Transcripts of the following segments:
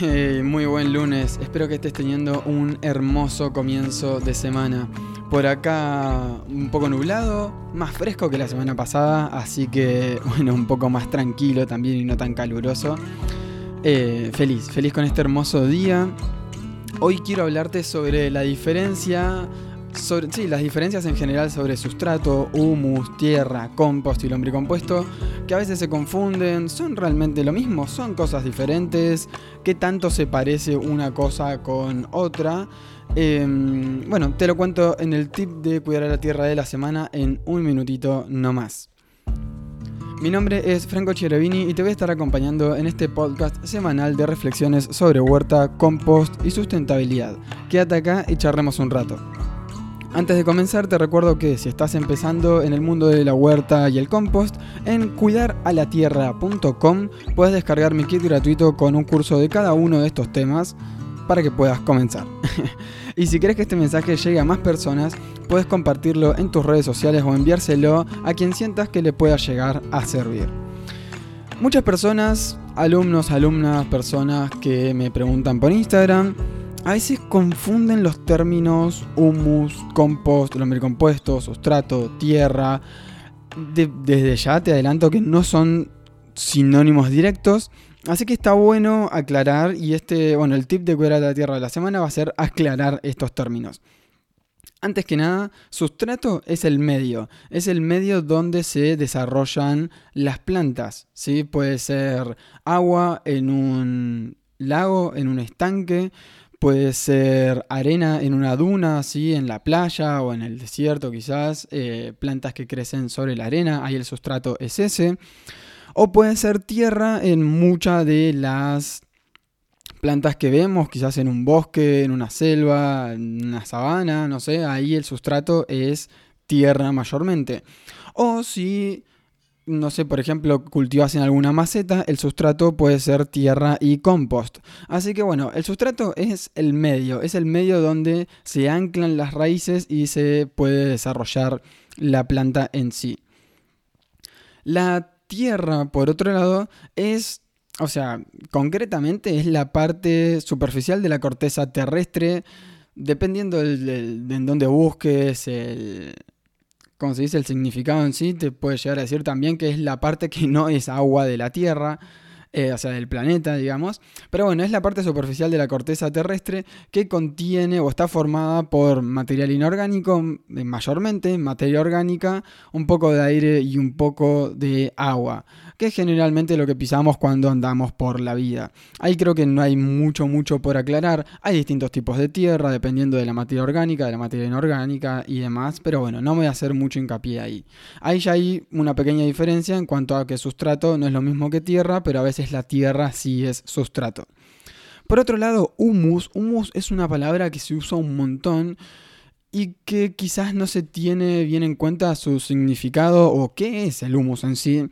Eh, muy buen lunes, espero que estés teniendo un hermoso comienzo de semana. Por acá un poco nublado, más fresco que la semana pasada, así que bueno, un poco más tranquilo también y no tan caluroso. Eh, feliz, feliz con este hermoso día. Hoy quiero hablarte sobre la diferencia sí, las diferencias en general sobre sustrato, humus, tierra, compost y lombricompuesto, que a veces se confunden, son realmente lo mismo, son cosas diferentes, qué tanto se parece una cosa con otra. Em, bueno, te lo cuento en el tip de cuidar a la tierra de la semana en un minutito no más. Mi nombre es Franco Cherevini y te voy a estar acompañando en este podcast semanal de reflexiones sobre huerta, compost y sustentabilidad. Quédate acá y charlemos un rato. Antes de comenzar te recuerdo que si estás empezando en el mundo de la huerta y el compost, en cuidaralatierra.com puedes descargar mi kit gratuito con un curso de cada uno de estos temas para que puedas comenzar. y si quieres que este mensaje llegue a más personas, puedes compartirlo en tus redes sociales o enviárselo a quien sientas que le pueda llegar a servir. Muchas personas, alumnos, alumnas, personas que me preguntan por Instagram, a veces confunden los términos humus, compost, lombricompuesto, sustrato, tierra. desde ya te adelanto que no son sinónimos directos. Así que está bueno aclarar y este, bueno, el tip de cuidar la tierra de la semana va a ser aclarar estos términos. Antes que nada, sustrato es el medio, es el medio donde se desarrollan las plantas, ¿sí? Puede ser agua en un lago, en un estanque, Puede ser arena en una duna, ¿sí? en la playa o en el desierto quizás, eh, plantas que crecen sobre la arena, ahí el sustrato es ese. O puede ser tierra en muchas de las plantas que vemos, quizás en un bosque, en una selva, en una sabana, no sé, ahí el sustrato es tierra mayormente. O si no sé, por ejemplo, cultivas en alguna maceta, el sustrato puede ser tierra y compost. Así que bueno, el sustrato es el medio, es el medio donde se anclan las raíces y se puede desarrollar la planta en sí. La tierra, por otro lado, es, o sea, concretamente es la parte superficial de la corteza terrestre, dependiendo de, en dónde busques el como se dice, el significado en sí, te puede llegar a decir también que es la parte que no es agua de la Tierra, eh, o sea, del planeta, digamos. Pero bueno, es la parte superficial de la corteza terrestre que contiene o está formada por material inorgánico, eh, mayormente materia orgánica, un poco de aire y un poco de agua que es generalmente lo que pisamos cuando andamos por la vida. Ahí creo que no hay mucho, mucho por aclarar. Hay distintos tipos de tierra, dependiendo de la materia orgánica, de la materia inorgánica y demás, pero bueno, no voy a hacer mucho hincapié ahí. Ahí ya hay una pequeña diferencia en cuanto a que sustrato no es lo mismo que tierra, pero a veces la tierra sí es sustrato. Por otro lado, humus. Humus es una palabra que se usa un montón y que quizás no se tiene bien en cuenta su significado o qué es el humus en sí.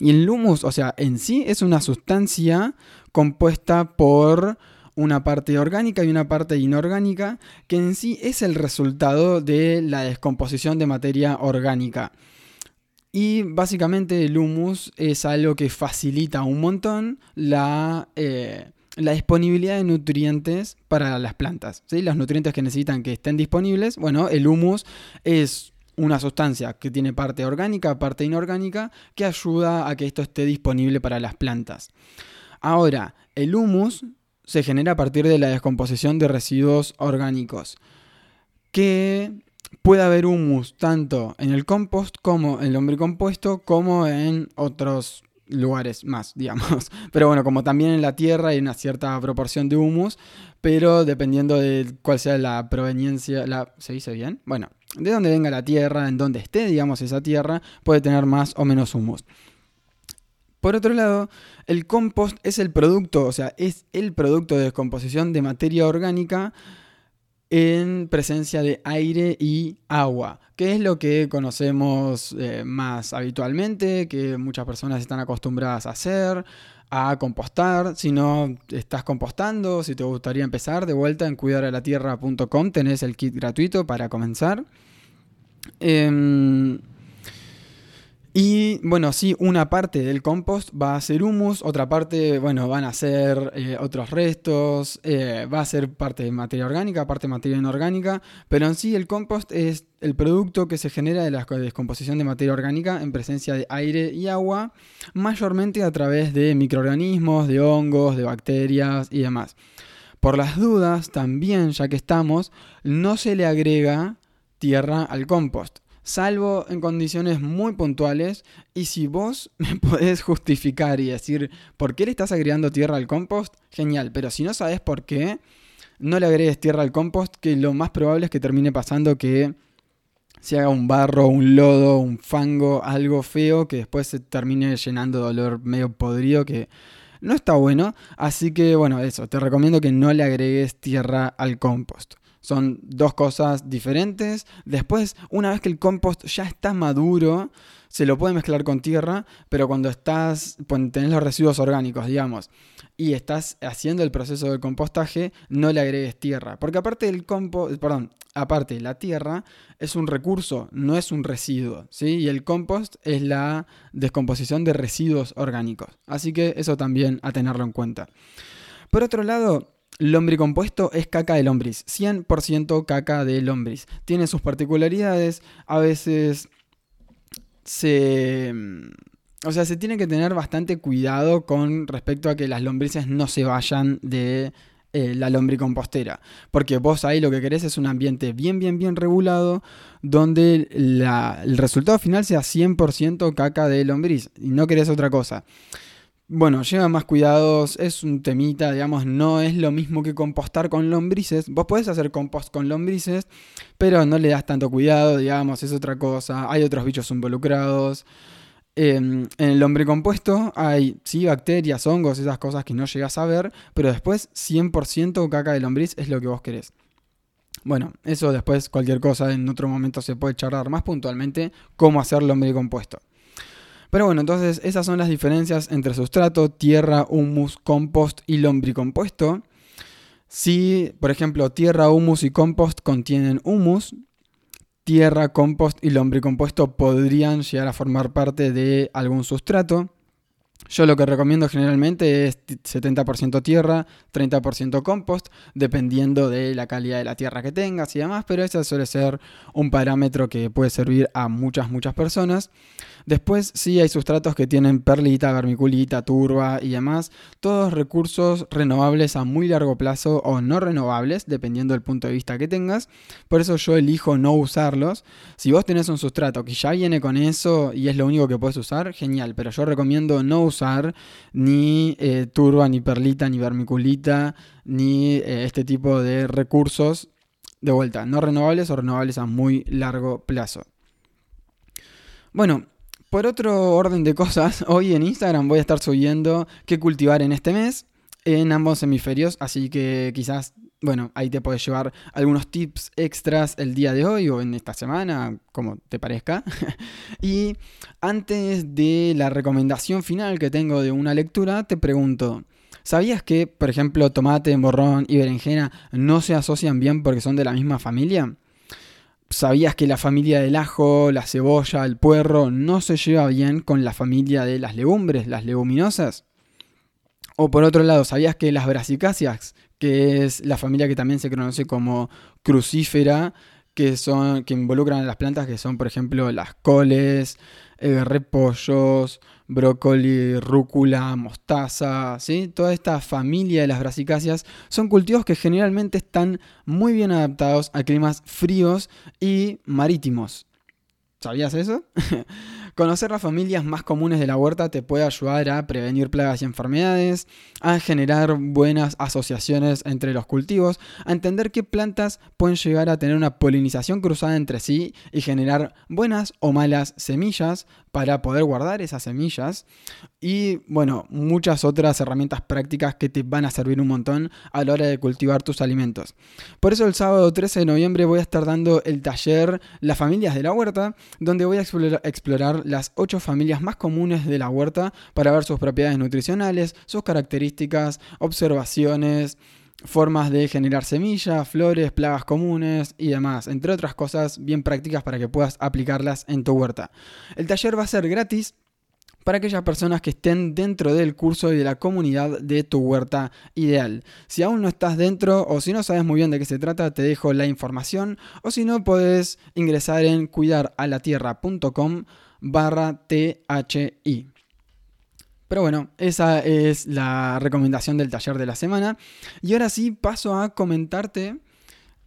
Y el humus, o sea, en sí es una sustancia compuesta por una parte orgánica y una parte inorgánica, que en sí es el resultado de la descomposición de materia orgánica. Y básicamente el humus es algo que facilita un montón la, eh, la disponibilidad de nutrientes para las plantas. ¿sí? Los nutrientes que necesitan que estén disponibles, bueno, el humus es una sustancia que tiene parte orgánica, parte inorgánica, que ayuda a que esto esté disponible para las plantas. Ahora, el humus se genera a partir de la descomposición de residuos orgánicos, que puede haber humus tanto en el compost como en el lombricompuesto como en otros lugares más, digamos. Pero bueno, como también en la tierra hay una cierta proporción de humus, pero dependiendo de cuál sea la proveniencia, la, ¿se dice bien? Bueno, de dónde venga la tierra, en donde esté, digamos, esa tierra, puede tener más o menos humus. Por otro lado, el compost es el producto, o sea, es el producto de descomposición de materia orgánica en presencia de aire y agua, que es lo que conocemos eh, más habitualmente, que muchas personas están acostumbradas a hacer, a compostar. Si no estás compostando, si te gustaría empezar, de vuelta en cuidaralatierra.com tenés el kit gratuito para comenzar. Em, Y bueno, sí, una parte del compost va a ser humus, otra parte, bueno, van a ser eh, otros restos, eh, va a ser parte de materia orgánica, parte de materia inorgánica, pero en sí el compost es el producto que se genera de la descomposición de materia orgánica en presencia de aire y agua, mayormente a través de microorganismos, de hongos, de bacterias y demás. Por las dudas, también, ya que estamos, no se le agrega tierra al compost salvo en condiciones muy puntuales. Y si vos me podés justificar y decir por qué le estás agregando tierra al compost, genial. Pero si no sabes por qué, no le agregues tierra al compost, que lo más probable es que termine pasando que se haga un barro, un lodo, un fango, algo feo, que después se termine llenando de olor medio podrido, que no está bueno. Así que bueno, eso, te recomiendo que no le agregues tierra al compost. Son dos cosas diferentes. Después, una vez que el compost ya está maduro, se lo puede mezclar con tierra, pero cuando estás, tenés los residuos orgánicos, digamos, y estás haciendo el proceso de compostaje, no le agregues tierra. Porque aparte del compost, perdón, aparte la tierra es un recurso, no es un residuo, ¿sí? Y el compost es la descomposición de residuos orgánicos. Así que eso también a tenerlo en cuenta. Por otro lado, Lombricompuesto es caca de lombriz, 100% caca de lombriz. Tiene sus particularidades, a veces se... O sea, se tiene que tener bastante cuidado con respecto a que las lombrices no se vayan de eh, la lombricompostera. Porque vos ahí lo que querés es un ambiente bien, bien, bien regulado, donde el resultado final sea 100% caca de lombriz. Y no querés otra cosa. Bueno, lleva más cuidados, es un temita, digamos, no es lo mismo que compostar con lombrices. Vos podés hacer compost con lombrices, pero no le das tanto cuidado, digamos, es otra cosa. Hay otros bichos involucrados. Em, en el lombricompuesto hay, sí, bacterias, hongos, esas cosas que no llegas a ver, pero después 100% caca de lombriz es lo que vos querés. Bueno, eso después cualquier cosa en otro momento se puede charlar más puntualmente cómo hacer lombricompuesto. Pero bueno, entonces esas son las diferencias entre sustrato, tierra, humus, compost y lombricompuesto. Si, por ejemplo, tierra, humus y compost contienen humus, tierra, compost y lombricompuesto podrían llegar a formar parte de algún sustrato. Yo lo que recomiendo generalmente es 70% tierra, 30% compost, dependiendo de la calidad de la tierra que tengas y demás, pero ese suele ser un parámetro que puede servir a muchas, muchas personas. Después sí hay sustratos que tienen perlita, vermiculita, turba y demás, todos recursos renovables a muy largo plazo o no renovables, dependiendo del punto de vista que tengas. Por eso yo elijo no usarlos. Si vos tenés un sustrato que ya viene con eso y es lo único que puedes usar, genial, pero yo recomiendo no usar ni eh, turba, ni perlita, ni vermiculita, ni eh, este tipo de recursos de vuelta, no renovables o renovables a muy largo plazo. Bueno, por otro orden de cosas, hoy en Instagram voy a estar subiendo qué cultivar en este mes en ambos hemisferios, así que quizás, bueno, ahí te puedes llevar algunos tips extras el día de hoy o en esta semana, como te parezca. y antes de la recomendación final que tengo de una lectura, te pregunto, ¿sabías que, por ejemplo, tomate, morrón y berenjena no se asocian bien porque son de la misma familia? ¿Sabías que la familia del ajo, la cebolla, el puerro no se lleva bien con la familia de las legumbres, las leguminosas? O por otro lado, ¿sabías que las brasicáceas, que es la familia que también se conoce como crucífera, que, son, que involucran a las plantas que son, por ejemplo, las coles, eh, repollos, brócoli, rúcula, mostaza, ¿sí? Toda esta familia de las brasicáceas son cultivos que generalmente están muy bien adaptados a climas fríos y marítimos. ¿Sabías eso? Conocer las familias más comunes de la huerta te puede ayudar a prevenir plagas y enfermedades, a generar buenas asociaciones entre los cultivos, a entender qué plantas pueden llegar a tener una polinización cruzada entre sí y generar buenas o malas semillas para poder guardar esas semillas y bueno, muchas otras herramientas prácticas que te van a servir un montón a la hora de cultivar tus alimentos. Por eso el sábado 13 de noviembre voy a estar dando el taller Las familias de la huerta, donde voy a explorar, las 8 familias más comunes de la huerta para ver sus propiedades nutricionales, sus características, observaciones, formas de generar semillas, flores, plagas comunes y demás, entre otras cosas bien prácticas para que puedas aplicarlas en tu huerta. El taller va a ser gratis para aquellas personas que estén dentro del curso y de la comunidad de tu huerta ideal. Si aún no estás dentro o si no sabes muy bien de qué se trata, te dejo la información o si no, puedes ingresar en cuidaralatierra.com barra THI. Pero bueno, esa es la recomendación del taller de la semana. Y ahora sí paso a comentarte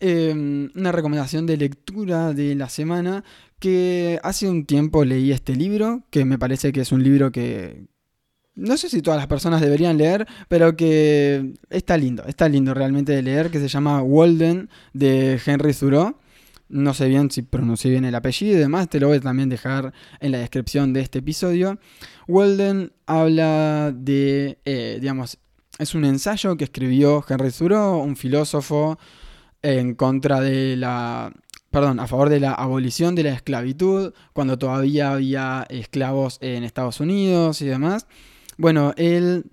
em, una recomendación de lectura de la semana que hace un tiempo leí este libro, que me parece que es un libro que no sé si todas las personas deberían leer, pero que está lindo, está lindo realmente de leer, que se llama Walden de Henry Thoreau. No sé bien si pronuncié bien el apellido y demás, te lo voy a también dejar en la descripción de este episodio. Walden habla de, eh, digamos, es un ensayo que escribió Henry Thoreau, un filósofo en contra de la, perdón, a favor de la abolición de la esclavitud, cuando todavía había esclavos en Estados Unidos y demás. Bueno, él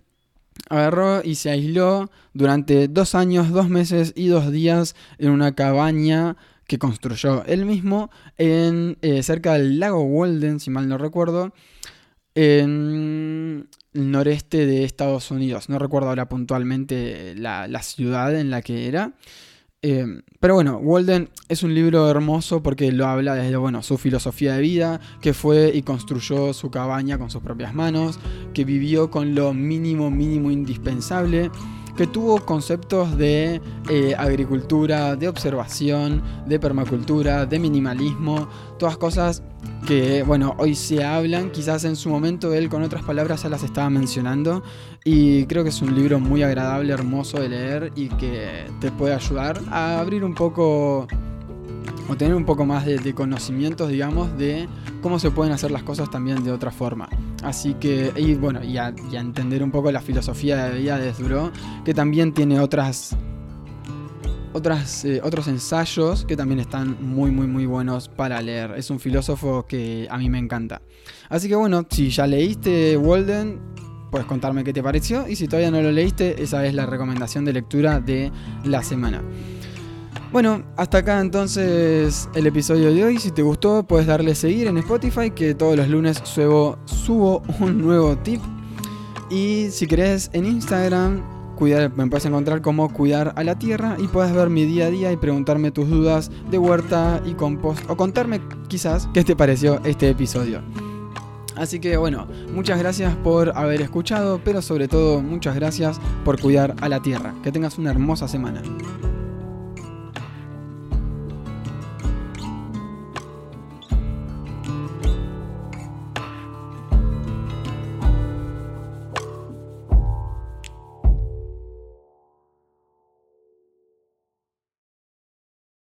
agarró y se aisló durante dos años, dos meses y dos días en una cabaña que construyó él mismo en, eh, cerca del lago Walden, si mal no recuerdo, en el noreste de Estados Unidos. No recuerdo ahora puntualmente la, ciudad en la que era. Eh, pero bueno, Walden es un libro hermoso porque lo habla desde bueno, su filosofía de vida, que fue y construyó su cabaña con sus propias manos, que vivió con lo mínimo, mínimo indispensable que tuvo conceptos de eh, agricultura, de observación, de permacultura, de minimalismo, todas cosas que, bueno, hoy se hablan, quizás en su momento él con otras palabras ya las estaba mencionando. Y creo que es un libro muy agradable, hermoso de leer y que te puede ayudar a abrir un poco o tener un poco más de, conocimientos, digamos, de cómo se pueden hacer las cosas también de otra forma. Así que, y bueno, y a, entender un poco la filosofía de vida de Thoreau, que también tiene otras, otras eh, otros ensayos que también están muy, muy, muy buenos para leer. Es un filósofo que a mí me encanta. Así que bueno, si ya leíste Walden, puedes contarme qué te pareció. Y si todavía no lo leíste, esa es la recomendación de lectura de la semana. Bueno, hasta acá entonces el episodio de hoy. Si te gustó, puedes darle seguir en Spotify, que todos los lunes subo, un nuevo tip. Y si querés en Instagram, me puedes encontrar como Cuidar a la Tierra y puedes ver mi día a día y preguntarme tus dudas de huerta y compost o contarme quizás qué te pareció este episodio. Así que bueno, muchas gracias por haber escuchado, pero sobre todo muchas gracias por cuidar a la Tierra. Que tengas una hermosa semana.